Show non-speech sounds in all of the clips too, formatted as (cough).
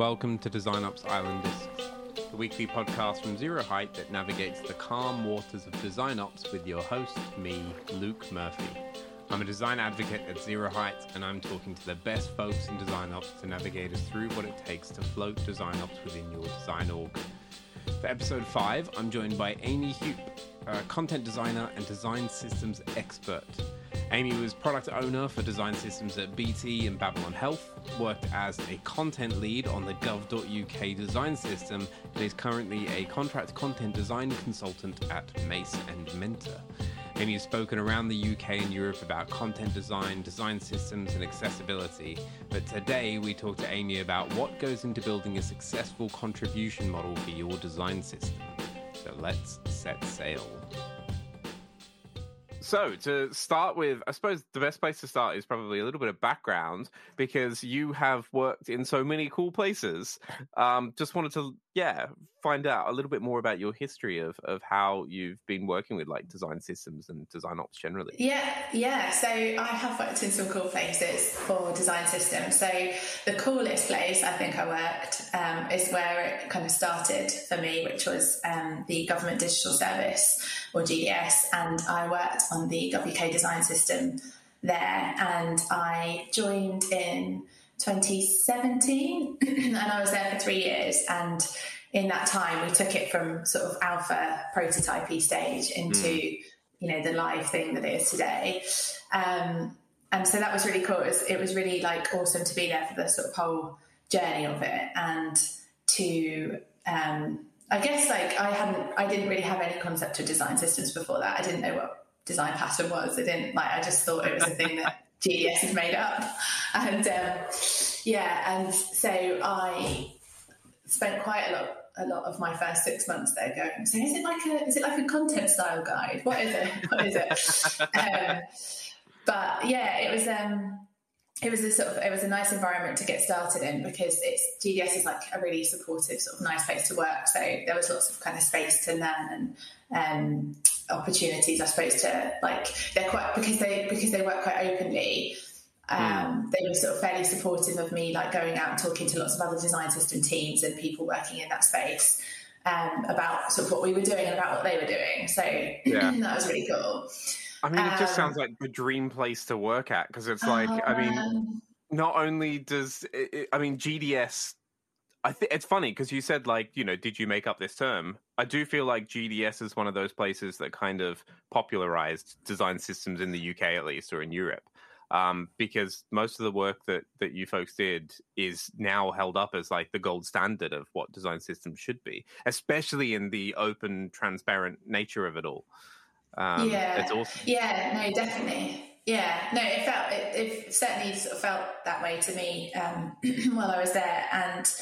Welcome to Design Ops Island Discs, the weekly podcast from zeroheight that navigates the calm waters of design ops with your host, me, Luke Murphy. I'm a design advocate at zeroheight, and I'm talking to the best folks in design ops to navigate us through what it takes to float design ops within your design org. For episode 5, I'm joined by Amy a content designer and design systems expert. Amy was product owner for design systems at BT and Babylon Health, worked as a content lead on the gov.uk design system, and is currently a contract content design consultant at Mace and Mentor. Amy has spoken around the UK and Europe about content design, design systems, and accessibility. But today we talk to Amy about what goes into building a successful contribution model for your design system. So let's set sail. So, to start with, I suppose the best place to start is probably a little bit of background because you have worked in so many cool places. Um, just wanted to, yeah, find out a little bit more about your history of, of how you've been working with like design systems and design ops generally. Yeah, yeah. So, I have worked in some cool places for design systems. So, the coolest place I think I worked um, is where it kind of started for me, which was um, the Government Digital Service or GDS, and I worked on the GovUK design system there, and I joined in 2017, (clears throat) and I was there for three years. And in that time, we took it from sort of alpha prototypey stage into mm. you know the live thing that it is today. Um, and so that was really cool. It was, it was really like awesome to be there for the sort of whole journey of it and to um, I guess like I hadn't, I didn't really have any concept of design systems before that. I didn't know what design pattern was. I didn't like. I just thought it was a thing that (laughs) GDS had made up, and um, yeah, and so I spent quite a lot a lot of my first six months there going. So is it like a is it like a content style guide? What is it? (laughs) What is it? um, but yeah, it was. Um, it was a sort of it was a nice environment to get started in because it's GDS is like a really supportive sort of nice place to work. So there was lots of kind of space to learn and um, opportunities, I suppose, to like they're quite because they because they work quite openly. Um, mm. They were sort of fairly supportive of me, like going out and talking to lots of other design system teams and people working in that space um, about sort of what we were doing and about what they were doing. So yeah. (laughs) that was really cool. I mean, it just um, sounds like the dream place to work at because it's like, I mean, um, not only does it, I mean GDS. I think it's funny because you said like, you know, did you make up this term? I do feel like GDS is one of those places that kind of popularized design systems in the UK at least or in Europe. Um, because most of the work that that you folks did is now held up as like the gold standard of what design systems should be, especially in the open, transparent nature of it all. Um, yeah, it's awesome. Yeah, no, definitely. Yeah, no, it felt it, it certainly sort of felt that way to me um, (clears throat) while I was there, and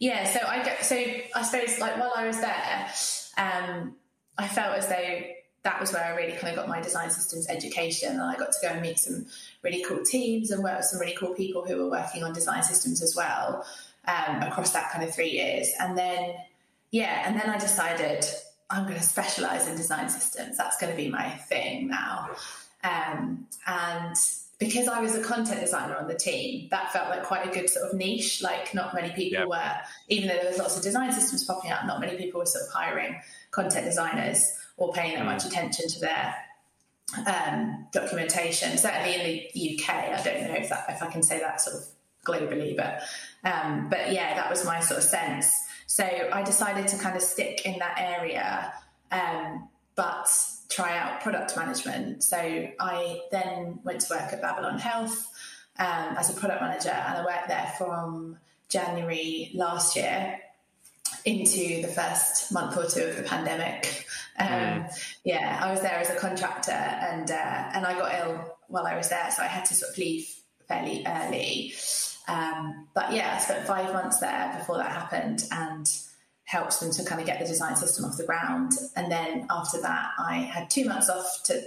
yeah, so I so I suppose like while I was there, um, I felt as though that was where I really kind of got my design systems education, and I got to go and meet some really cool teams and work with some really cool people who were working on design systems as well um, across that kind of three years, and then yeah, and then I decided I'm going to specialize in design systems. That's going to be my thing now. Um, and because I was a content designer on the team, that felt like quite a good sort of niche. Like not many people yep. were, even though there was lots of design systems popping up, not many people were sort of hiring content designers or paying that much mm. attention to their um, documentation. Certainly in the UK, I don't know if that if I can say that sort of globally, but um, but yeah, that was my sort of sense. So I decided to kind of stick in that area, um, but try out product management. So I then went to work at Babylon Health um, as a product manager, and I worked there from January last year into the first month or two of the pandemic. Um, mm. Yeah, I was there as a contractor, and uh, and I got ill while I was there, so I had to sort of leave fairly early. Um, but yeah, I spent five months there before that happened and helped them to kind of get the design system off the ground. And then after that, I had two months off to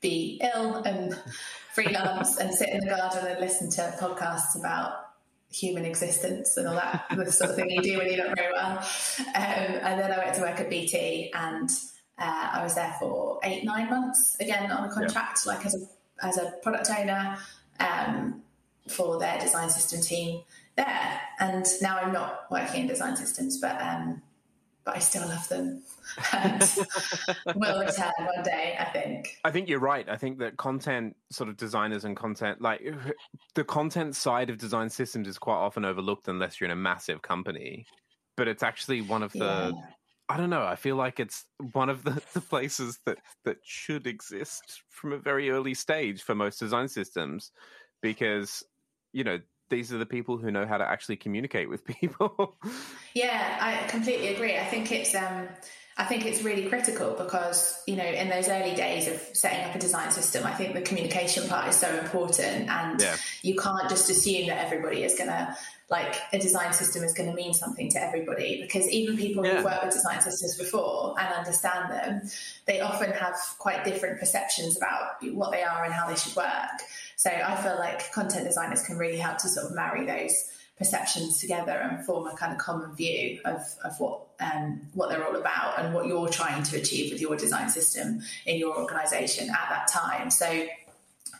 be ill and (laughs) freelance and sit in the garden and listen to podcasts about human existence and all that the sort of thing you do when you're not very well. Um, and then I went to work at BT and uh, I was there for eight, nine months again on a contract, yeah. like as a as a product owner. Um, for their design system team there. And now I'm not working in design systems, but um, but I still love them (laughs) and (laughs) will return one day, I think. I think you're right. I think that content sort of designers and content, like (laughs) the content side of design systems is quite often overlooked unless you're in a massive company. But it's actually one of the, yeah. I don't know, I feel like it's one of the, (laughs) the places that, that should exist from a very early stage for most design systems because, you know, these are the people who know how to actually communicate with (laughs) people. yeah, I completely agree. I think it's um, I think it's really critical because you know in those early days of setting up a design system, I think the communication part is so important, and yeah. you can't just assume that everybody is going to like a design system is going to mean something to everybody because even people yeah. who've worked with design systems before and understand them, they often have quite different perceptions about what they are and how they should work. So I feel like content designers can really help to sort of marry those perceptions together and form a kind of common view of, of what um, what they're all about and what you're trying to achieve with your design system in your organization at that time. So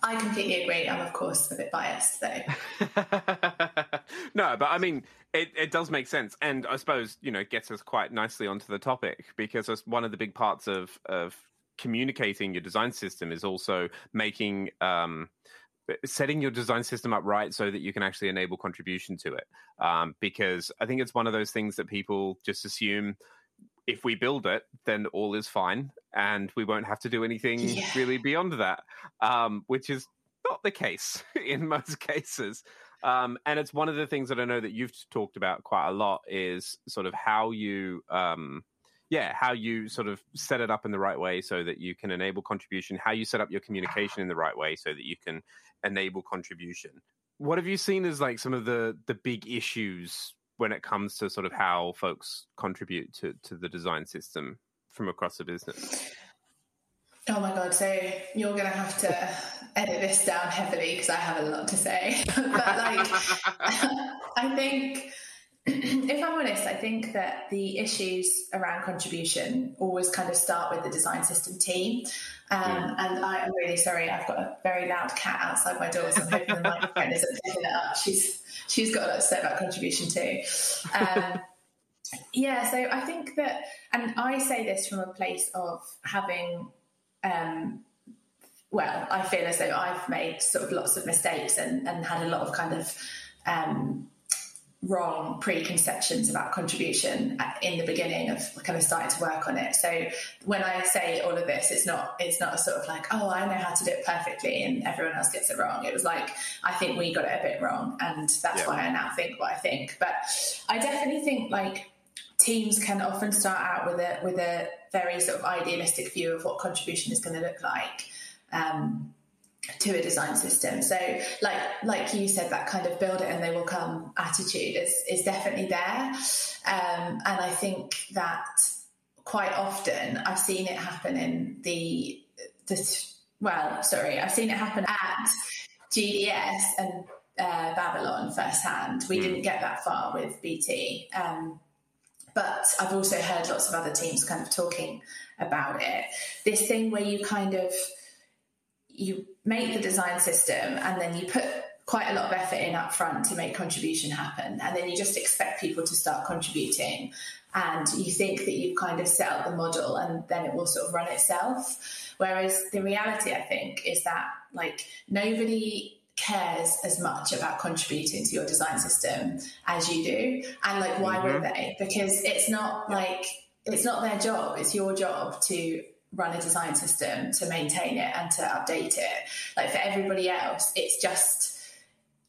I completely agree. I'm of course a bit biased though. (laughs) no, but I mean it, it does make sense. And I suppose, you know, gets us quite nicely onto the topic because one of the big parts of of communicating your design system is also making um, setting your design system up right so that you can actually enable contribution to it. Um, because I think it's one of those things that people just assume if we build it, then all is fine and we won't have to do anything yeah. really beyond that, um, which is not the case (laughs) in most cases. Um, and it's one of the things that I know that you've talked about quite a lot is sort of how you um, yeah, how you sort of set it up in the right way so that you can enable contribution, how you set up your communication in the right way so that you can enable contribution. What have you seen as like some of the the big issues when it comes to sort of how folks contribute to to the design system from across the business? Oh my god! So you're going to have to edit this down heavily because I have a lot to say. (laughs) but like, (laughs) I think (clears throat) if I'm honest, I think that the issues around contribution always kind of start with the design system team. Um, yeah. And I am really sorry, I've got a very loud cat outside my door, so I'm hoping the microphone isn't picking it up. She's she's got a lot to say about contribution too. Um, (laughs) yeah, so I think that, and I say this from a place of having. Um, well, I feel as though I've made sort of lots of mistakes and, and had a lot of kind of um, wrong preconceptions about contribution in the beginning of kind of starting to work on it. So when I say all of this, it's not it's not a sort of like, oh, I know how to do it perfectly and everyone else gets it wrong. It was like, I think we got it a bit wrong and that's yeah. why I now think what I think. But I definitely think like teams can often start out with a with a very sort of idealistic view of what contribution is going to look like. Um, to a design system. So like like you said, that kind of build it and they will come attitude is is definitely there. Um, and I think that quite often I've seen it happen in the the well, sorry, I've seen it happen at GDS and uh, Babylon firsthand. We mm. didn't get that far with BT. Um, but I've also heard lots of other teams kind of talking about it. This thing where you kind of you make the design system and then you put quite a lot of effort in up front to make contribution happen and then you just expect people to start contributing. And you think that you've kind of set up the model and then it will sort of run itself. Whereas the reality i think is that like nobody cares as much about contributing to your design system as you do. And like why mm-hmm. would they? Because it's not like it's not their job. It's your job to run a design system to maintain it and to update it. Like for everybody else, it's just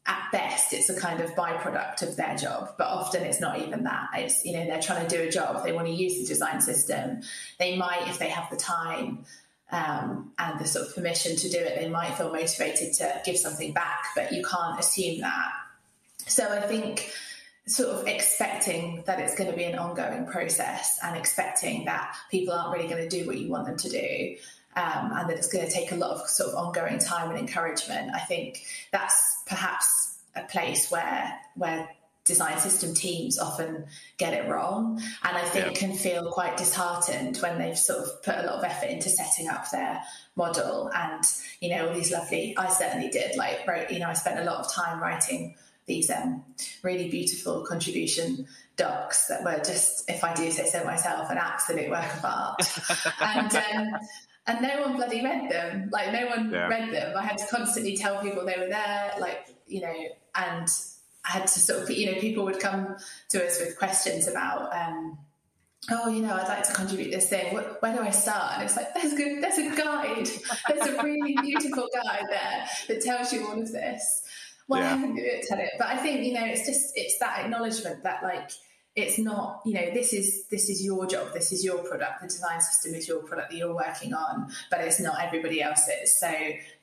at best it's a kind of byproduct of their job but often it's not even that. It's you know they're trying to do a job. They want to use the design system. They might if they have the time um, and the sort of permission to do it they might feel motivated to give something back but you can't assume that. So i think sort of expecting that it's going to be an ongoing process and expecting that people aren't really going to do what you want them to do um, and that it's going to take a lot of sort of ongoing time and encouragement. I think that's perhaps a place where where design system teams often get it wrong and I think yeah. can feel quite disheartened when they've sort of put a lot of effort into setting up their model and you know all these lovely I certainly did like wrote you know I spent a lot of time writing these um, really beautiful contribution docs that were just if I do say so myself an absolute work of art (laughs) and um, and no one bloody read them like no one yeah. read them I had to constantly tell people they were there like you know and I had to sort of, you know, people would come to us with questions about, um, oh, you know, I'd like to contribute this thing. where do I start? And it's like, there's a, there's a guide. There's a really beautiful guide there that tells you all of this. Why yeah. haven't you done it? But I think, you know, it's just, it's that acknowledgement that like, it's not, you know, this is, this is your job. This is your product. The design system is your product that you're working on, but it's not everybody else's. So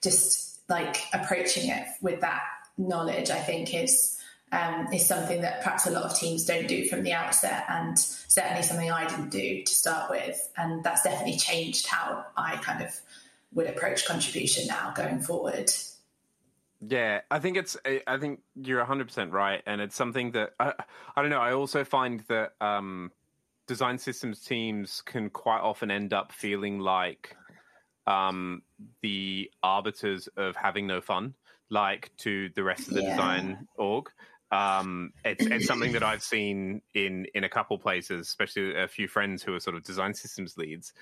just like approaching it with that knowledge, I think is, um, is something that perhaps a lot of teams don't do from the outset, and certainly something I didn't do to start with. And that's definitely changed how I kind of would approach contribution now going forward. Yeah, I think it's. I think you're 100 percent right, and it's something that I, I don't know. I also find that um, design systems teams can quite often end up feeling like um, the arbiters of having no fun, like to the rest of the yeah. design org. Um, it's it's something that I've seen in in a couple places, especially a few friends who are sort of design systems leads,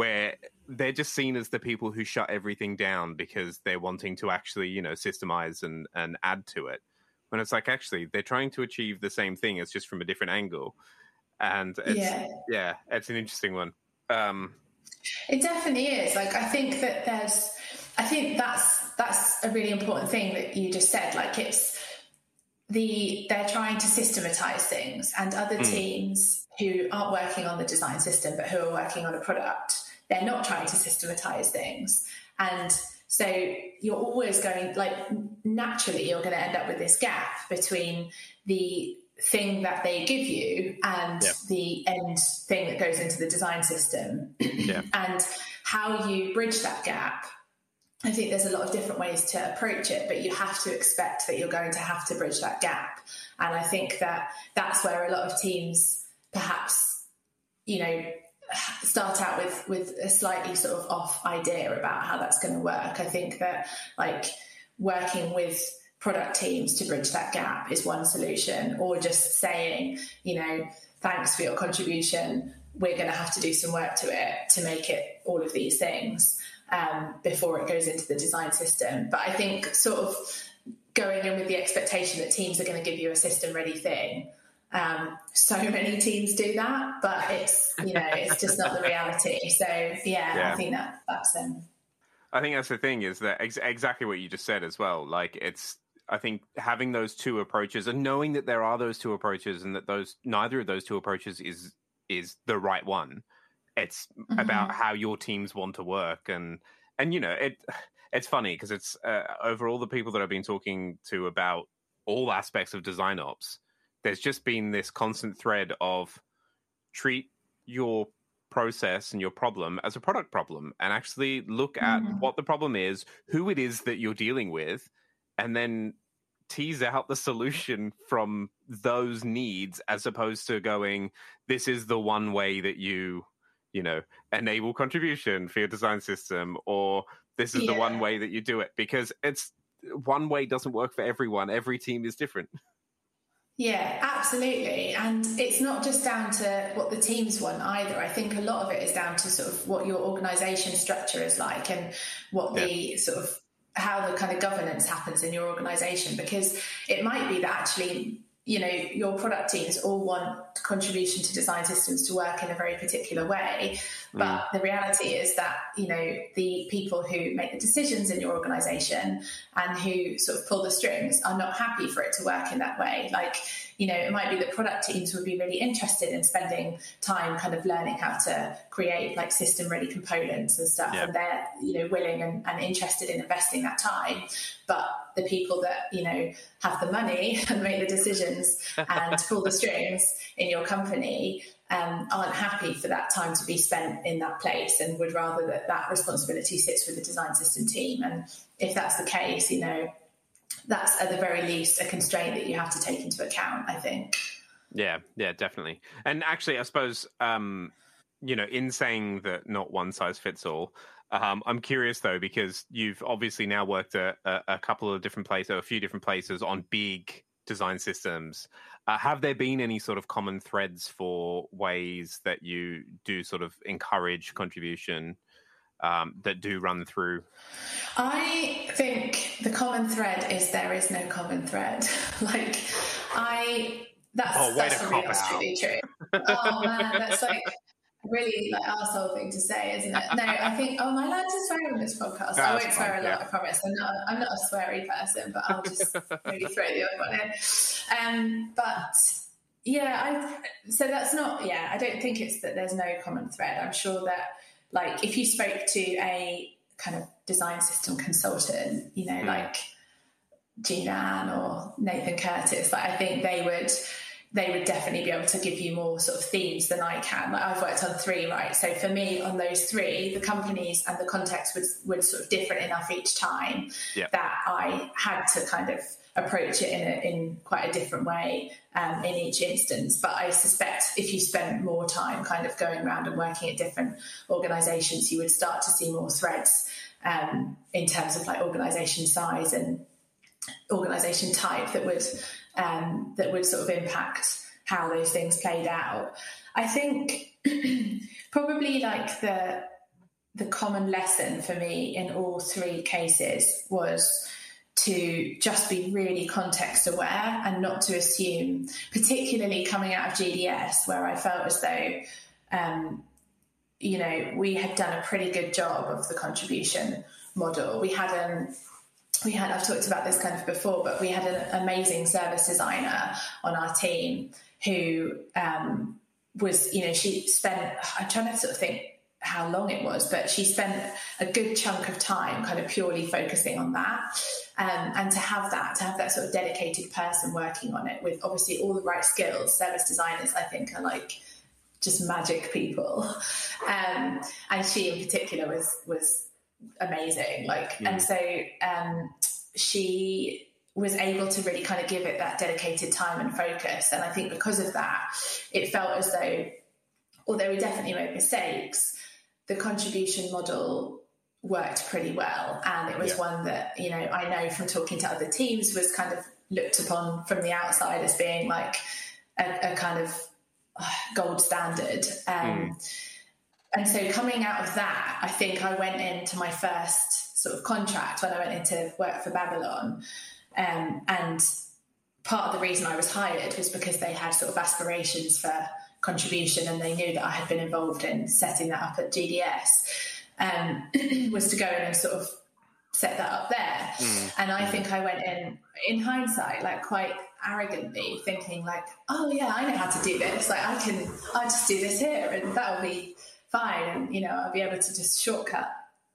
where they're just seen as the people who shut everything down because they're wanting to actually you know systemize and and add to it. When it's like actually they're trying to achieve the same thing, it's just from a different angle, and it's, yeah, yeah, it's an interesting one. Um, it definitely is. Like I think that there's, I think that's that's a really important thing that you just said. Like it's the they're trying to systematize things and other mm. teams who aren't working on the design system but who are working on a product they're not trying to systematize things and so you're always going like naturally you're going to end up with this gap between the thing that they give you and yeah. the end thing that goes into the design system yeah. (clears throat) and how you bridge that gap I think there's a lot of different ways to approach it, but you have to expect that you're going to have to bridge that gap. And I think that that's where a lot of teams perhaps, you know, start out with with a slightly sort of off idea about how that's going to work. I think that like working with product teams to bridge that gap is one solution, or just saying, you know, thanks for your contribution. We're going to have to do some work to it to make it all of these things um, before it goes into the design system. But I think sort of going in with the expectation that teams are going to give you a system ready thing. Um, so (laughs) many teams do that, but it's you know it's just not the reality. So yeah, yeah. I think that that's um. I think that's the thing is that ex- exactly what you just said as well. Like it's I think having those two approaches and knowing that there are those two approaches and that those neither of those two approaches is is the right one it's mm-hmm. about how your teams want to work, and and you know it. It's funny because it's uh, over all the people that I've been talking to about all aspects of design ops. There's just been this constant thread of treat your process and your problem as a product problem and actually look at mm. what the problem is, who it is that you're dealing with, and then tease out the solution from those needs as opposed to going, this is the one way that you you know, enable contribution for your design system, or this is yeah. the one way that you do it because it's one way doesn't work for everyone. Every team is different. Yeah, absolutely. And it's not just down to what the teams want either. I think a lot of it is down to sort of what your organization structure is like and what yeah. the sort of how the kind of governance happens in your organization because it might be that actually you know your product teams all want contribution to design systems to work in a very particular way but mm. the reality is that you know the people who make the decisions in your organization and who sort of pull the strings are not happy for it to work in that way like you know, it might be that product teams would be really interested in spending time kind of learning how to create like system ready components and stuff. Yeah. And they're, you know, willing and, and interested in investing that time. But the people that, you know, have the money (laughs) and make the decisions and pull the (laughs) strings in your company um, aren't happy for that time to be spent in that place and would rather that that responsibility sits with the design system team. And if that's the case, you know, that's at the very least a constraint that you have to take into account. I think. Yeah, yeah, definitely. And actually, I suppose um, you know, in saying that not one size fits all, um, I'm curious though because you've obviously now worked at a, a couple of different places, or a few different places on big design systems. Uh, have there been any sort of common threads for ways that you do sort of encourage contribution um, that do run through? I think the common thread is there is no common thread. (laughs) like I, that's oh, that's really absolutely true. (laughs) oh man, that's like really like arsehole thing to say, isn't it? No, I think oh my allowed to swear on this podcast. I won't swear a lot, yeah. I promise. I'm not I'm not a sweary person, but I'll just (laughs) maybe throw the other one in. Um, but yeah, I so that's not yeah, I don't think it's that there's no common thread. I'm sure that like if you spoke to a kind of design system consultant, you know, mm. like Jina or Nathan Curtis, like I think they would they would definitely be able to give you more sort of themes than I can. Like I've worked on three, right? So for me, on those three, the companies and the context would would sort of different enough each time that I had to kind of approach it in a, in quite a different way um, in each instance. But I suspect if you spent more time kind of going around and working at different organisations, you would start to see more threads um, in terms of like organisation size and organisation type that would um, that would sort of impact how those things played out. I think (clears throat) probably like the the common lesson for me in all three cases was to just be really context aware and not to assume, particularly coming out of GDS, where I felt as though, um, you know, we had done a pretty good job of the contribution model. We had an we had I've talked about this kind of before, but we had an amazing service designer on our team who um, was, you know, she spent. I'm trying to sort of think how long it was, but she spent a good chunk of time kind of purely focusing on that. Um, and to have that, to have that sort of dedicated person working on it with obviously all the right skills, service designers, I think, are like just magic people. Um, and she in particular was was amazing. Like, mm. and so um, she was able to really kind of give it that dedicated time and focus. And I think because of that, it felt as though, although we definitely made mistakes, the contribution model worked pretty well. And it was yeah. one that, you know, I know from talking to other teams was kind of looked upon from the outside as being like a, a kind of uh, gold standard. Um, mm and so coming out of that, I think I went into my first sort of contract when I went into work for Babylon. Um, and part of the reason I was hired was because they had sort of aspirations for contribution and they knew that I had been involved in setting that up at GDS, um, (clears throat) was to go in and sort of set that up there. Mm. And I think I went in, in hindsight, like quite arrogantly thinking like, oh yeah, I know how to do this. Like I can, I'll just do this here and that'll be fine. And, you know, I'll be able to just shortcut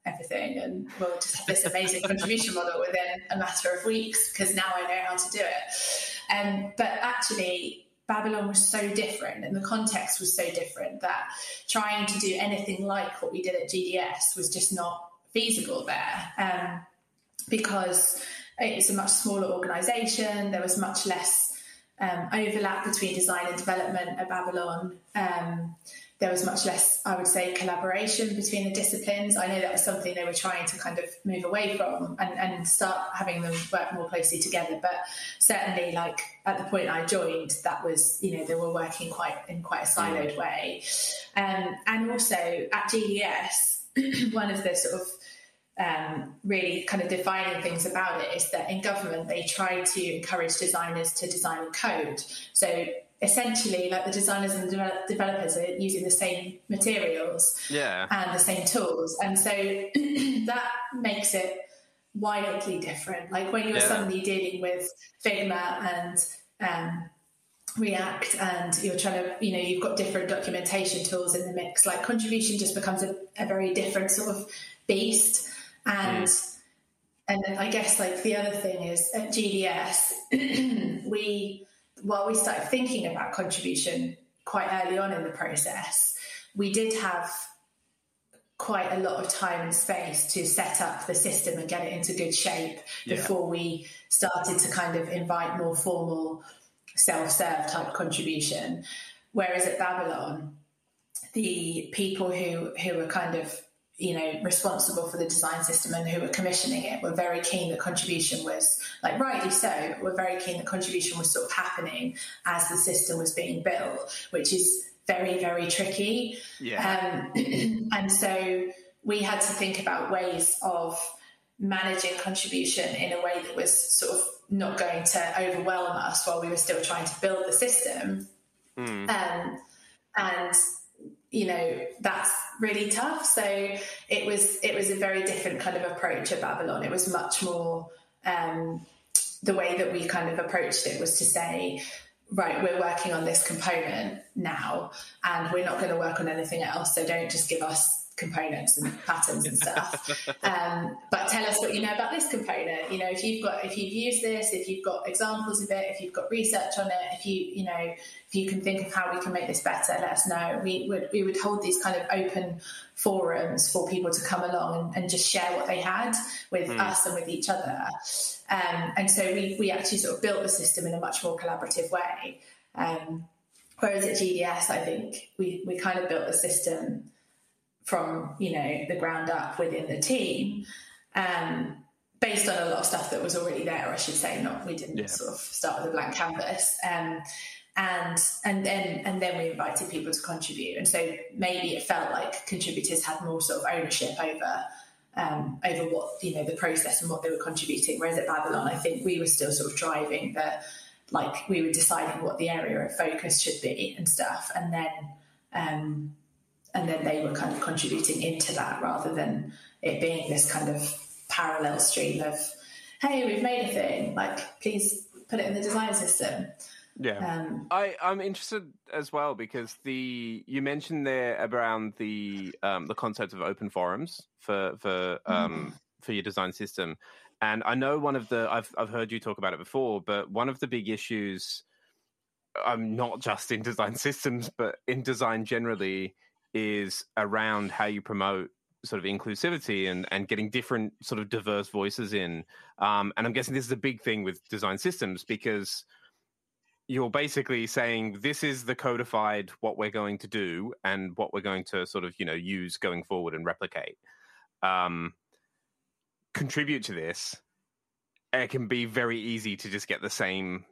everything and we'll just have this amazing (laughs) contribution model within a matter of weeks because now I know how to do it. Um, but actually, Babylon was so different and the context was so different that trying to do anything like what we did at GDS was just not feasible there um, because it's a much smaller organization. There was much less um, overlap between design and development at Babylon. Um, there was much less, I would say, collaboration between the disciplines. I know that was something they were trying to kind of move away from and, and start having them work more closely together. But certainly, like at the point I joined, that was, you know, they were working quite in quite a siloed way. Um, and also at GDS, (clears throat) one of the sort of um, really kind of defining things about it is that in government they try to encourage designers to design code. So essentially like the designers and the developers are using the same materials yeah. and the same tools and so (clears throat) that makes it wildly different like when you're yeah. suddenly dealing with figma and um, react and you're trying to you know you've got different documentation tools in the mix like contribution just becomes a, a very different sort of beast and mm. and i guess like the other thing is at gds (clears throat) we while we started thinking about contribution quite early on in the process, we did have quite a lot of time and space to set up the system and get it into good shape yeah. before we started to kind of invite more formal self-serve type contribution. Whereas at Babylon, the people who who were kind of you know responsible for the design system and who were commissioning it were very keen that contribution was like rightly so were very keen that contribution was sort of happening as the system was being built which is very very tricky yeah. Um, (clears throat) and so we had to think about ways of managing contribution in a way that was sort of not going to overwhelm us while we were still trying to build the system mm. um, and you know that's really tough. So it was it was a very different kind of approach at babylon. It was much more um, the way that we kind of approached it was to say right we're working on this component now and we're not going to work on anything else so don't just give us components and patterns and stuff. (laughs) um, but tell us what you know about this component. You know, if you've got if you've used this, if you've got examples of it, if you've got research on it, if you you know if you can think of how we can make this better, let us know. We would we would hold these kind of open forums for people to come along and, and just share what they had with mm. us and with each other. Um, and so we we actually sort of built the system in a much more collaborative way. Um, whereas at GDS, I think we we kind of built the system from you know the ground up within the team um, based on a lot of stuff that was already there i should say not we didn't yeah. sort of start with a blank canvas um, and and then and then we invited people to contribute and so maybe it felt like contributors had more sort of ownership over um, over what you know the process and what they were contributing whereas at babylon i think we were still sort of driving the like we were deciding what the area of focus should be and stuff and then um, and then they were kind of contributing into that rather than it being this kind of parallel stream of hey we've made a thing like please put it in the design system. Yeah. Um, i i'm interested as well because the you mentioned there around the um, the concept of open forums for for um mm. for your design system. And i know one of the i've i've heard you talk about it before but one of the big issues i'm um, not just in design (laughs) systems but in design generally is around how you promote sort of inclusivity and, and getting different sort of diverse voices in. Um, and I'm guessing this is a big thing with design systems because you're basically saying this is the codified what we're going to do and what we're going to sort of you know use going forward and replicate. Um, contribute to this. It can be very easy to just get the same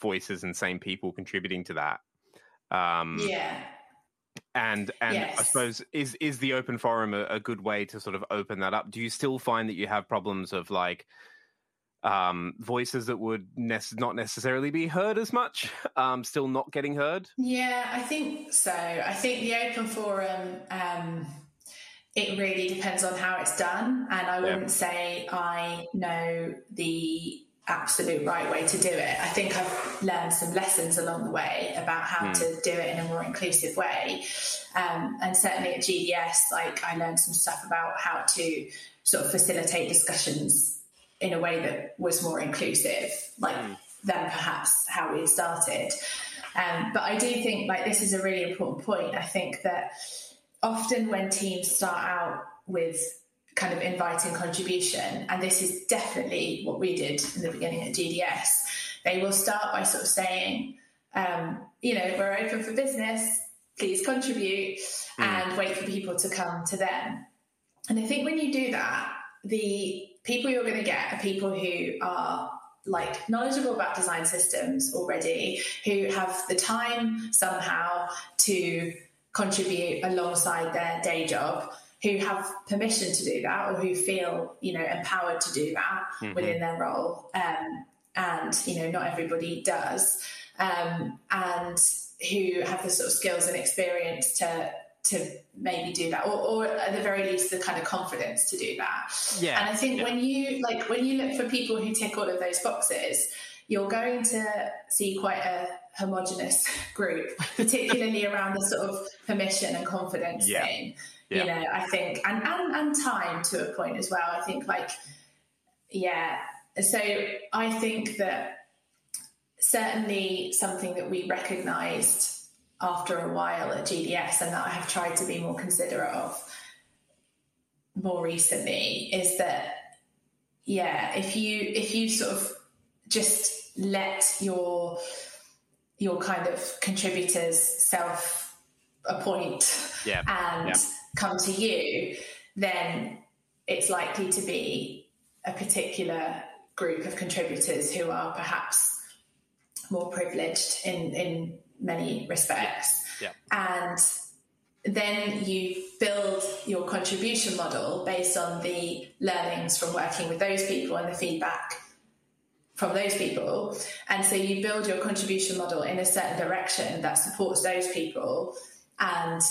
voices and same people contributing to that. Um, yeah and and yes. I suppose is is the open forum a, a, good way to sort of open that up? Do you still find that you have problems of like um, voices that would ne- not necessarily be heard as much, (laughs) um, still not getting heard? Yeah, I think so. I think the open forum. Um, it really depends on how it's done, and I wouldn't yeah. say I know the absolute right way to do it. I think I've learned some lessons along the way about how mm. to do it in a more inclusive way. Um, and certainly at GDS, like I learned some stuff about how to sort of facilitate discussions in a way that was more inclusive, like mm. than perhaps how we started. Um, but I do think like this is a really important point. I think that often when teams start out with kind of inviting contribution. And this is definitely what we did in the beginning at GDS. They will start by sort of saying, um, you know, we're open for business, please contribute, mm. and wait for people to come to them. And I think when you do that, the people you're going to get are people who are like knowledgeable about design systems already, who have the time somehow to contribute alongside their day job who have permission to do that or who feel you know empowered to do that mm-hmm. within their role um, and you know not everybody does um, and who have the sort of skills and experience to to maybe do that or, or, at the very least the kind of confidence to do that yeah and i think yeah. when you like when you look for people who tick all of those boxes you're going to see quite a homogenous (laughs) group particularly around the sort of permission and confidence yeah. thing yeah. you know i think and, and and time to a point as well i think like yeah so i think that certainly something that we recognized after a while at gds and that i have tried to be more considerate of more recently is that yeah, if you if you sort of just let your your kind of contributors self appoint yeah. and yeah. Come to you, then it's likely to be a particular group of contributors who are perhaps more privileged in in many respects. Yeah. And then you build your contribution model based on the learnings from working with those people and the feedback from those people. And so you build your contribution model in a certain direction that supports those people and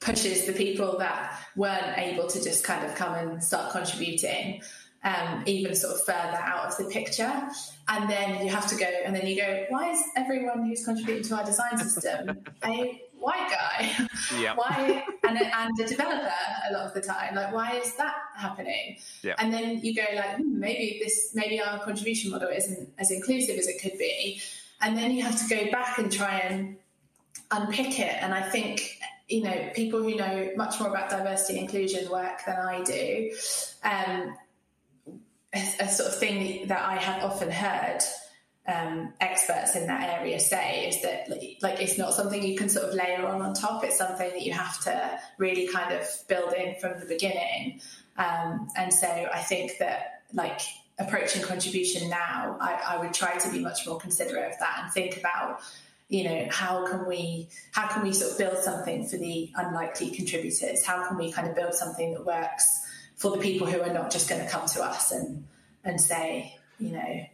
pushes the people that weren't able to just kind of come and start contributing um, even sort of further out of the picture. And then you have to go, and then you go, why is everyone who's contributing to our design system (laughs) a white guy? Yeah. why? And a, and a developer a lot of the time. Like, why is that happening? Yeah. And then you go like, hmm, maybe this, maybe our contribution model isn't as inclusive as it could be. And then you have to go back and try and unpick it. And I think you know people who know much more about diversity and inclusion work than I do um, a, a, sort of thing that I have often heard um, experts in that area say is that like it's not something you can sort of layer on on top. It's something that you have to really kind of build in from the beginning. Um, and so I think that like approaching contribution now, I, I would try to be much more considerate of that and think about you know how can we how can we sort of build something for the unlikely contributors how can we kind of build something that works for the people who are not just going to come to us and and say, you know,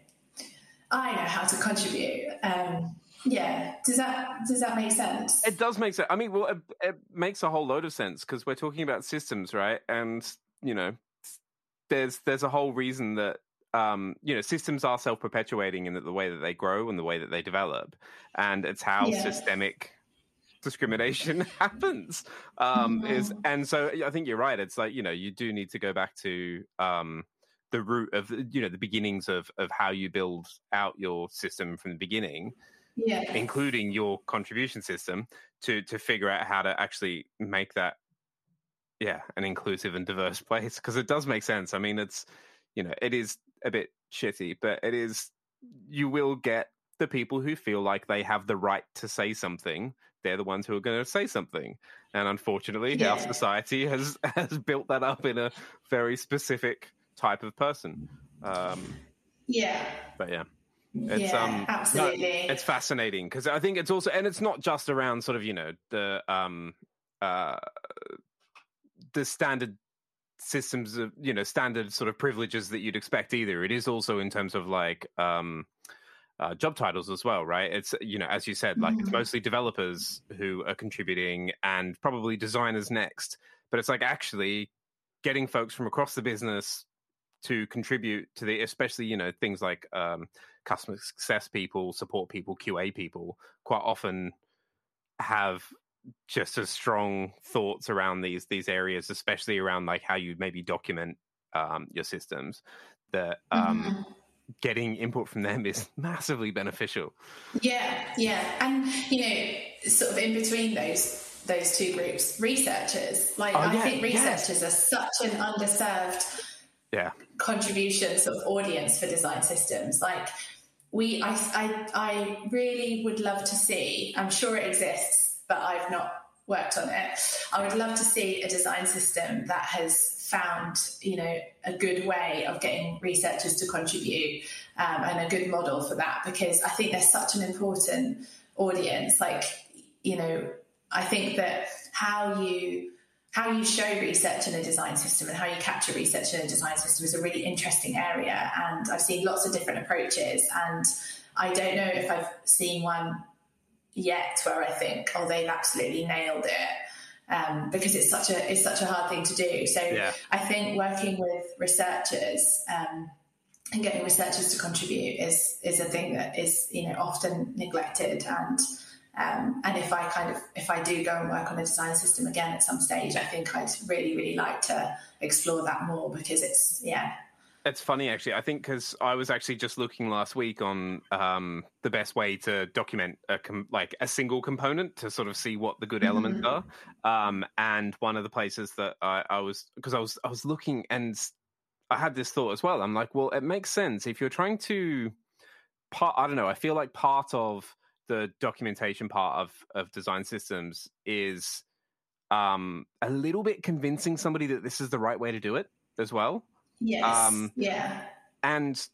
I know how to contribute. Um, yeah, does that does that make sense? It does make sense. I mean, well, it, it makes a whole load of sense because we're talking about systems, right? And you know, there's there's a whole reason that um, you know systems are self perpetuating in the way that they grow and the way that they develop, and it's how yeah. systemic discrimination (laughs) happens um mm-hmm. is and so i think you're right it's like you know you do need to go back to um the root of you know the beginnings of of how you build out your system from the beginning yeah including your contribution system to to figure out how to actually make that yeah an inclusive and diverse (laughs) place because it does make sense i mean it's you know it is a bit shitty but it is you will get the people who feel like they have the right to say something they're the ones who are going to say something. And unfortunately, yeah. our society has (laughs) has built that up in a very specific type of person. Um, yeah. But yeah. It's yeah, um absolutely. No, it's fascinating because I think it's also and it's not just around sort of, you know, the um uh the standard systems of you know standard sort of privileges that you'd expect either it is also in terms of like um uh, job titles as well, right? It's you know, as you said, like mm-hmm. it's mostly developers who are contributing, and probably designers next. But it's like actually getting folks from across the business to contribute to the, especially you know things like um, customer success people, support people, QA people, quite often have just as strong thoughts around these these areas, especially around like how you maybe document um, your systems. That um, mm-hmm getting input from them is (laughs) massively beneficial. Yeah, yeah, and you know, sort of in between those those two groups, researchers. Like oh, I think researchers are such an underserved yeah contribution sort of audience for design systems. Like we, I, I, I really would love to see. I'm sure it exists, but I've not worked on it. I would love to see a design system that has found, you know, a good way of getting researchers to contribute um, and a good model for that because I think they're such an important audience. Like, you know, I think that how you how you show research in a design system and how you capture research in a design system is a really interesting area. And I've seen lots of different approaches, and I don't know if I've seen one yet where I think, oh, they've absolutely nailed it um, because it's such a it's such a hard thing to do. So yeah. I think working with researchers um, and getting researchers to contribute is is a thing that is you know often neglected and. Um, and if I kind of if I do go and work on a design system again at some stage, I think I'd really really like to explore that more because it's yeah It's funny, actually. I think because I was actually just looking last week on um, the best way to document a com- like a single component to sort of see what the good mm-hmm. elements are. Um, and one of the places that I, I was because I was I was looking and I had this thought as well. I'm like, well, it makes sense if you're trying to part. I don't know. I feel like part of the documentation part of of design systems is um, a little bit convincing somebody that this is the right way to do it as well. Yes. Um, yeah. And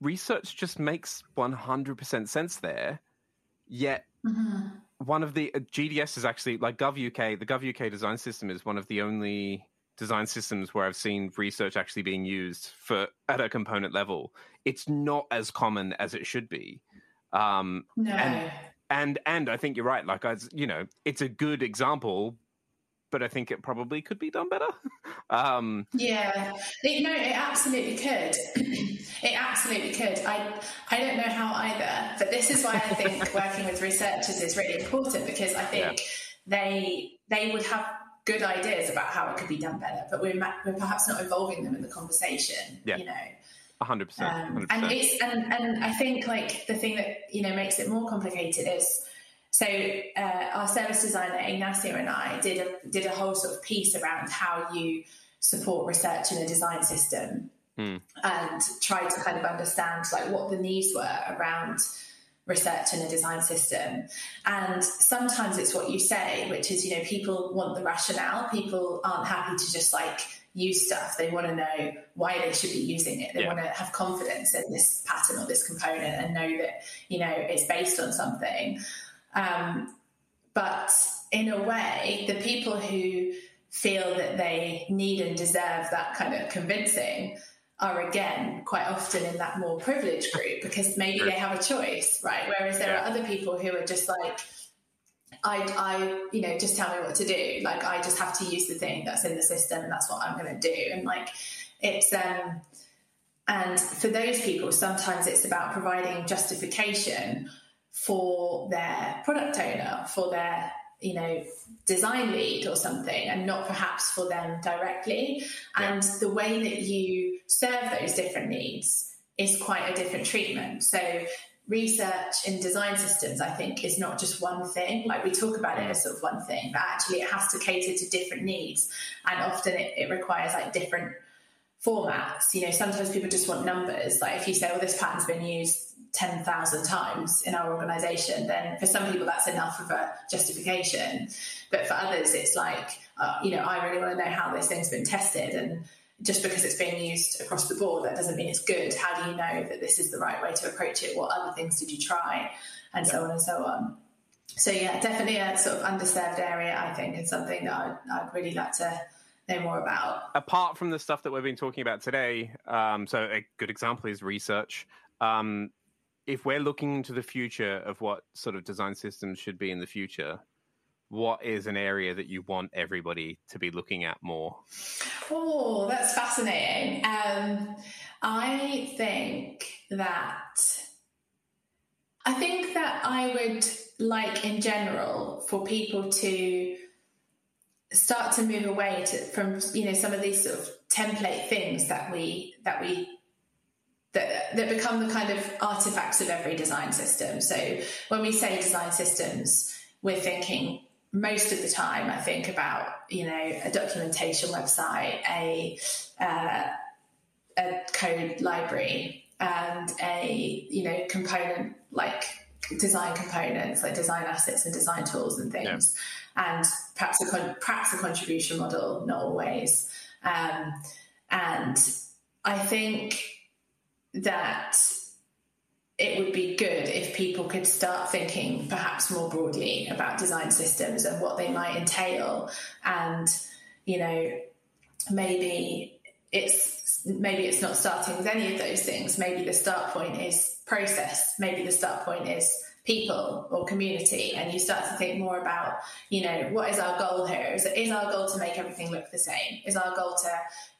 research just makes 100% sense there. Yet, mm-hmm. one of the uh, GDS is actually like GovUK, the GovUK design system is one of the only design systems where I've seen research actually being used for at a component level. It's not as common as it should be. Um, no. And, and and I think you're right. Like I, you know, it's a good example, but I think it probably could be done better. (laughs) um, yeah, it, no, it absolutely could. (clears throat) it absolutely could. I I don't know how either, but this is why I think (laughs) working with researchers is really important because I think yeah. they they would have good ideas about how it could be done better, but we're we're perhaps not involving them in the conversation. Yeah. You know hundred um, percent. And it's and and I think like the thing that you know makes it more complicated is so uh, our service designer Ignacio and I did a did a whole sort of piece around how you support research in a design system mm. and try to kind of understand like what the needs were around research in a design system and sometimes it's what you say which is you know people want the rationale people aren't happy to just like use stuff. They want to know why they should be using it. They yeah. want to have confidence in this pattern or this component and know that, you know, it's based on something. Um, but in a way, the people who feel that they need and deserve that kind of convincing are again quite often in that more privileged group because maybe they have a choice, right? Whereas there yeah. are other people who are just like, I, I, you know, just tell me what to do. Like, I just have to use the thing that's in the system, and that's what I'm going to do. And like, it's um, and for those people, sometimes it's about providing justification for their product owner, for their you know design lead or something and not perhaps for them directly yeah. and the way that you serve those different needs is quite a different treatment so research in design systems, I think, is not just one thing. Like we talk about it mm. as sort of one thing, but actually it has to cater to different needs. And often it, it requires like different formats. You know, sometimes people just want numbers. Like if you say, well, this pattern's been used 10,000 times in our organization, then for some people that's enough of a justification. But for others, it's like, uh, you know, I really want to know how this thing's been tested and just because it's being used across the board, that doesn't mean it's good. How do you know that this is the right way to approach it? What other things did you try? And yeah. so on and so on. So, yeah, definitely a sort of underserved area, I think, and something that I'd, I'd, really like to know more about. Apart from the stuff that we've been talking about today, um, so a good example is research. Um, if we're looking into the future of what sort of design systems should be in the future, what is an area that you want everybody to be looking at more? Oh, that's fascinating. Um, I think that I think that I would like in general for people to start to move away to, from you know some of these sort of template things that we that we that, that become the kind of artifacts of every design system. So when we say design systems, we're thinking most of the time I think about you know a documentation website, a uh, a code library, and a you know component like design components like design assets and design tools and things, yeah. and perhaps a con- perhaps a contribution model, not always. Um, and I think that it would be good if people could start thinking perhaps more broadly about design systems and what they might entail and you know maybe it's maybe it's not starting with any of those things. Maybe the start point is process. Maybe the start point is people or community. And you start to think more about you know what is our goal here? Is, is our goal to make everything look the same? Is our goal to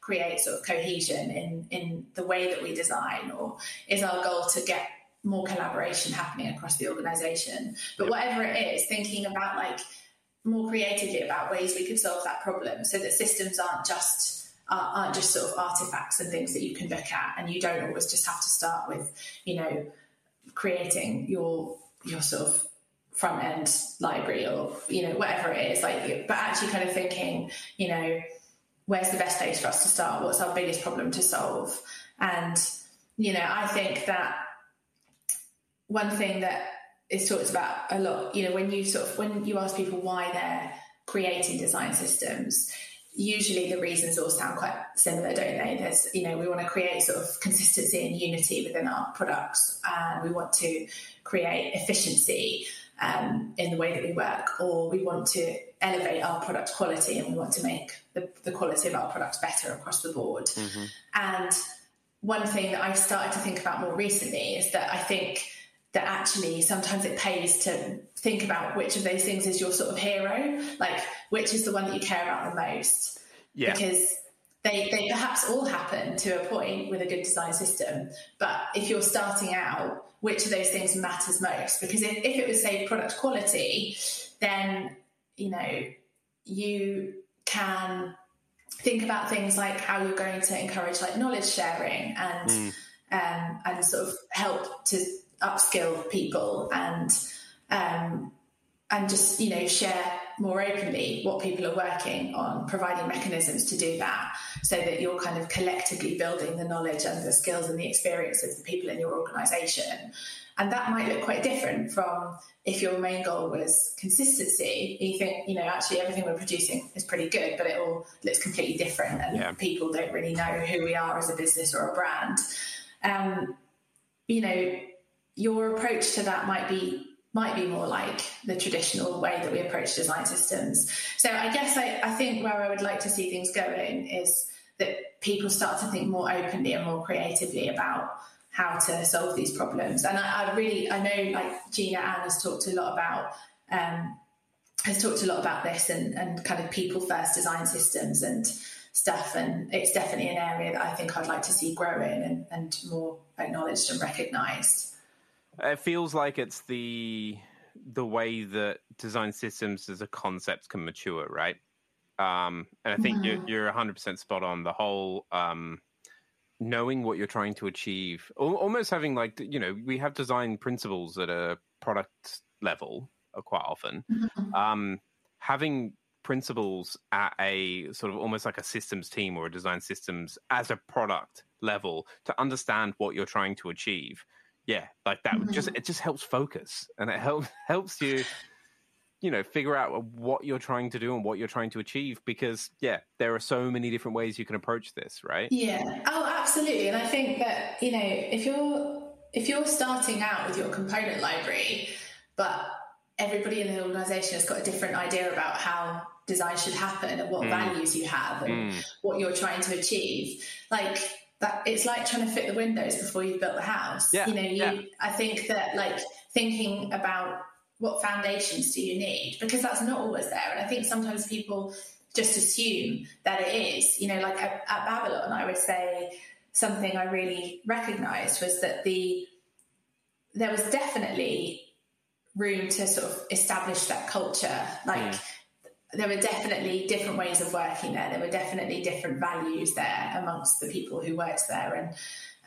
create sort of cohesion in in the way that we design? Or is our goal to get more collaboration happening across the organization. But whatever it is, thinking about like more creatively about ways we could solve that problem so that systems aren't just aren't just sort of artifacts and things that you can look at, and you don't always just have to start with, you know, creating your your sort of front end library or you know whatever it is. Like but actually kind of thinking you know where's the best place for us to start? What's our biggest problem to solve? And you know i think that one thing that is talked about a lot you know when you sort of when you ask people why they're creating design systems usually the reasons all sound quite similar, don't they? There's, you know, we want to create sort of consistency and unity within our products, and we want to create efficiency um, in the way that we work, or we want to elevate our product quality and we want to make the, the quality of our products better across the board. Mm-hmm. And one thing that I've started to think about more recently is that I think that actually sometimes it pays to think about which of those things is your sort of hero, like which is the one that you care about the most. Yeah. Because they, they perhaps all happen to a point with a good design system. But if you're starting out, which of those things matters most? Because if, if it was, say, product quality, then, you know, you can think about things like how you're going to encourage like knowledge sharing and mm. um, and sort of help to upskill people and um, and just you know share more openly what people are working on, providing mechanisms to do that, so that you're kind of collectively building the knowledge and the skills and the experience of the people in your organisation. And that might look quite different from if your main goal was consistency. You think, you know, actually everything we're producing is pretty good, but it all looks completely different, and yeah. people don't really know who we are as a business or a brand. Um, you know, your approach to that might be might be more like the traditional way that we approach design systems. So I guess I, I think where I would like to see things going is that people start to think more openly and more creatively about how to solve these problems. And I, I really, I know like Jina Anne has talked a lot about, um, has talked a lot about this and, and kind of people first design systems and stuff. And it's definitely an area that I think I'd like to see growing and, and more acknowledged and recognized. It feels like it's the the way that design systems as a concept can mature, right? Um, and I think you're you're 100 percent spot on. The whole um, knowing what you're trying to achieve, almost having like you know we have design principles at a product level uh, quite often. Mm-hmm. Um, having principles at a sort of almost like a systems team or a design systems as a product level to understand what you're trying to achieve yeah like that mm-hmm. just it just helps focus and it helps (laughs) helps you you know figure out what you're trying to do and what you're trying to achieve because yeah there are so many different ways you can approach this right yeah oh absolutely and i think that you know if you're if you're starting out with your component library but everybody in the organization has got a different idea about how design should happen and what mm. values you have and mm. what you're trying to achieve like that it's like trying to fit the windows before you've built the house. Yeah, you know, you yeah. I think that like thinking about what foundations do you need because that's not always there. And I think sometimes people just assume that it is. You know, like at, at Babylon, I would say something I really recognised was that the there was definitely room to sort of establish that culture, like. Mm there were definitely different ways of working there. There were definitely different values there amongst the people who worked there, and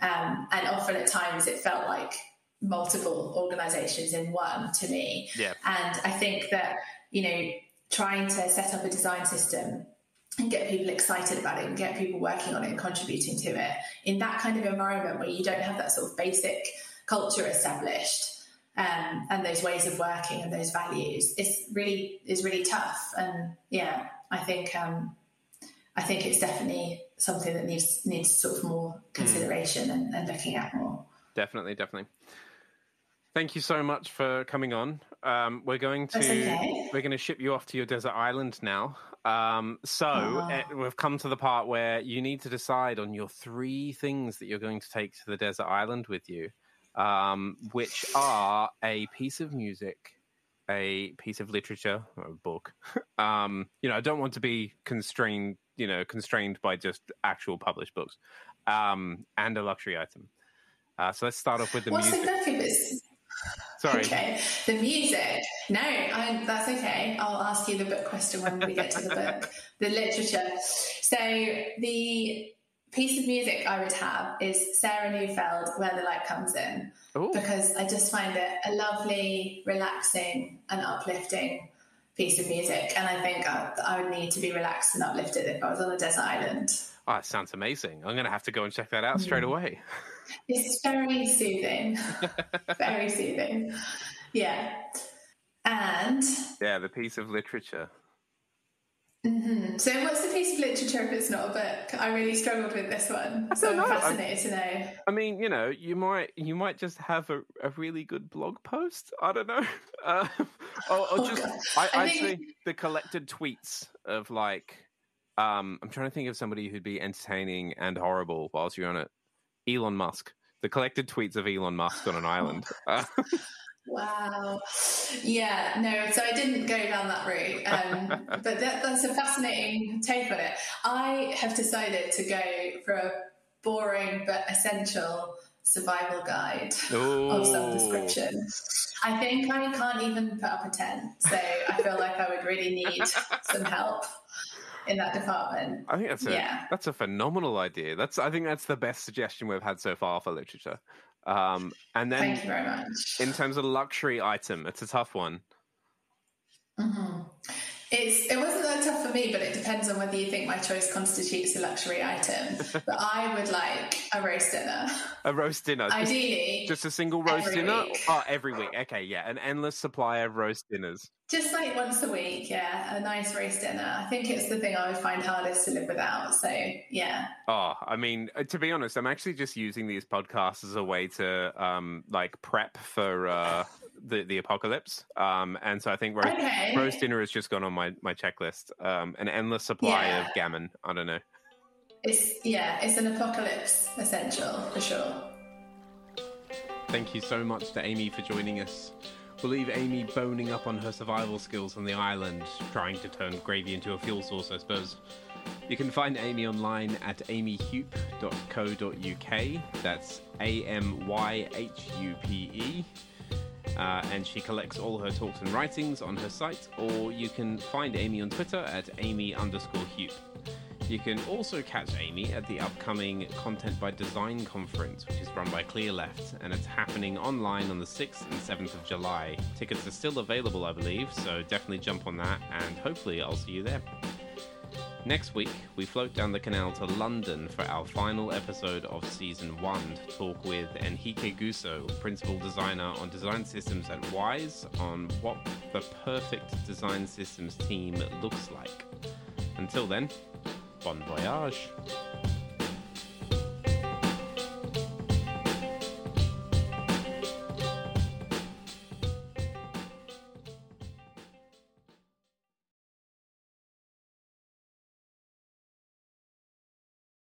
um, and often at times it felt like multiple organisations in one to me. Yeah. And I think that you know trying to set up a design system and get people excited about it and get people working on it and contributing to it in that kind of environment where you don't have that sort of basic culture established um, and those ways of working and those values is really is really tough. And yeah, I think um, I think it's definitely something that needs needs sort of more hmm. consideration mm. and, and, looking at more. Definitely, definitely. Thank you so much for coming on. Um, we're going to okay. we're going to ship you off to your desert island now. Um, so oh. it, we've come to the part where you need to decide on your three things that you're going to take to the desert island with you um, which are a piece of music, a piece of literature, a book. (laughs) um, you know, I don't want to be constrained, you know, constrained by just actual published books, um, and a luxury item. Uh, so let's start off with the What's music. Sorry. Okay. The music. No, I, that's okay. I'll ask you the book question when we get to the book. (laughs) the literature. So the piece of music I would have is Sarah Neufeld, Where the Light Comes In, Ooh. because I just find it a lovely, relaxing, and uplifting piece of music. And I think I, I would need to be relaxed and uplifted if I was on a desert island. Oh, it sounds amazing. I'm going to have to go and check that out straight mm. away. (laughs) It's very soothing. (laughs) very soothing. Yeah. And. Yeah, the piece of literature. Mm-hmm. So, what's the piece of literature if it's not a book? I really struggled with this one, so I'm fascinated I'm, to know. I mean, you know, you might you might just have a, a really good blog post. I don't know, (laughs) uh, or, or oh, just I, I, I think... the collected tweets of like. Um, I'm trying to think of somebody who'd be entertaining and horrible whilst you're on it. Elon Musk. The collected tweets of Elon Musk on an (laughs) island. Uh, Wow. Yeah, no, so I didn't go down that route. Um, (laughs) but that, that's a fascinating take on it. I have decided to go for a boring but essential survival guide Ooh. of some description. I think I can't even put up a tent, so I feel like I would really need some help in that department. I think that's a yeah. that's a phenomenal idea. That's I think that's the best suggestion we've had so far for literature. Um, and then, thank you very much. In terms of luxury item, it's a tough one. Mm-hmm. It's, it wasn't that tough for me, but it depends on whether you think my choice constitutes a luxury item. (laughs) but I would like a roast dinner. A roast dinner? Ideally. Just a single roast dinner? Week. Oh, every week. Okay, yeah. An endless supply of roast dinners. Just like once a week, yeah. A nice roast dinner. I think it's the thing I would find hardest to live without. So, yeah. Oh, I mean, uh, to be honest, I'm actually just using these podcasts as a way to, um, like, prep for, uh, the the apocalypse. Um, and so I think roast, okay. roast dinner has just gone on my my checklist. Um, an endless supply yeah. of gammon. I don't know. It's yeah, it's an apocalypse essential for sure. Thank you so much to Amy for joining us. We'll leave Amy boning up on her survival skills on the island, trying to turn gravy into a fuel source, I suppose. You can find Amy online at amyhupe.co.uk. That's A M Y H U P E uh, and she collects all her talks and writings on her site, or you can find Amy on Twitter at amy underscore hupe. You can also catch Amy at the upcoming Content by Design conference, which is run by Clearleft, and it's happening online on the 6th and 7th of July. Tickets are still available, I believe, so definitely jump on that, and hopefully I'll see you there. Next week, we float down the canal to London for our final episode of Season 1 to talk with Enrique Gusso, Principal Designer on Design Systems at Wise, on what the perfect design systems team looks like. Until then, bon voyage!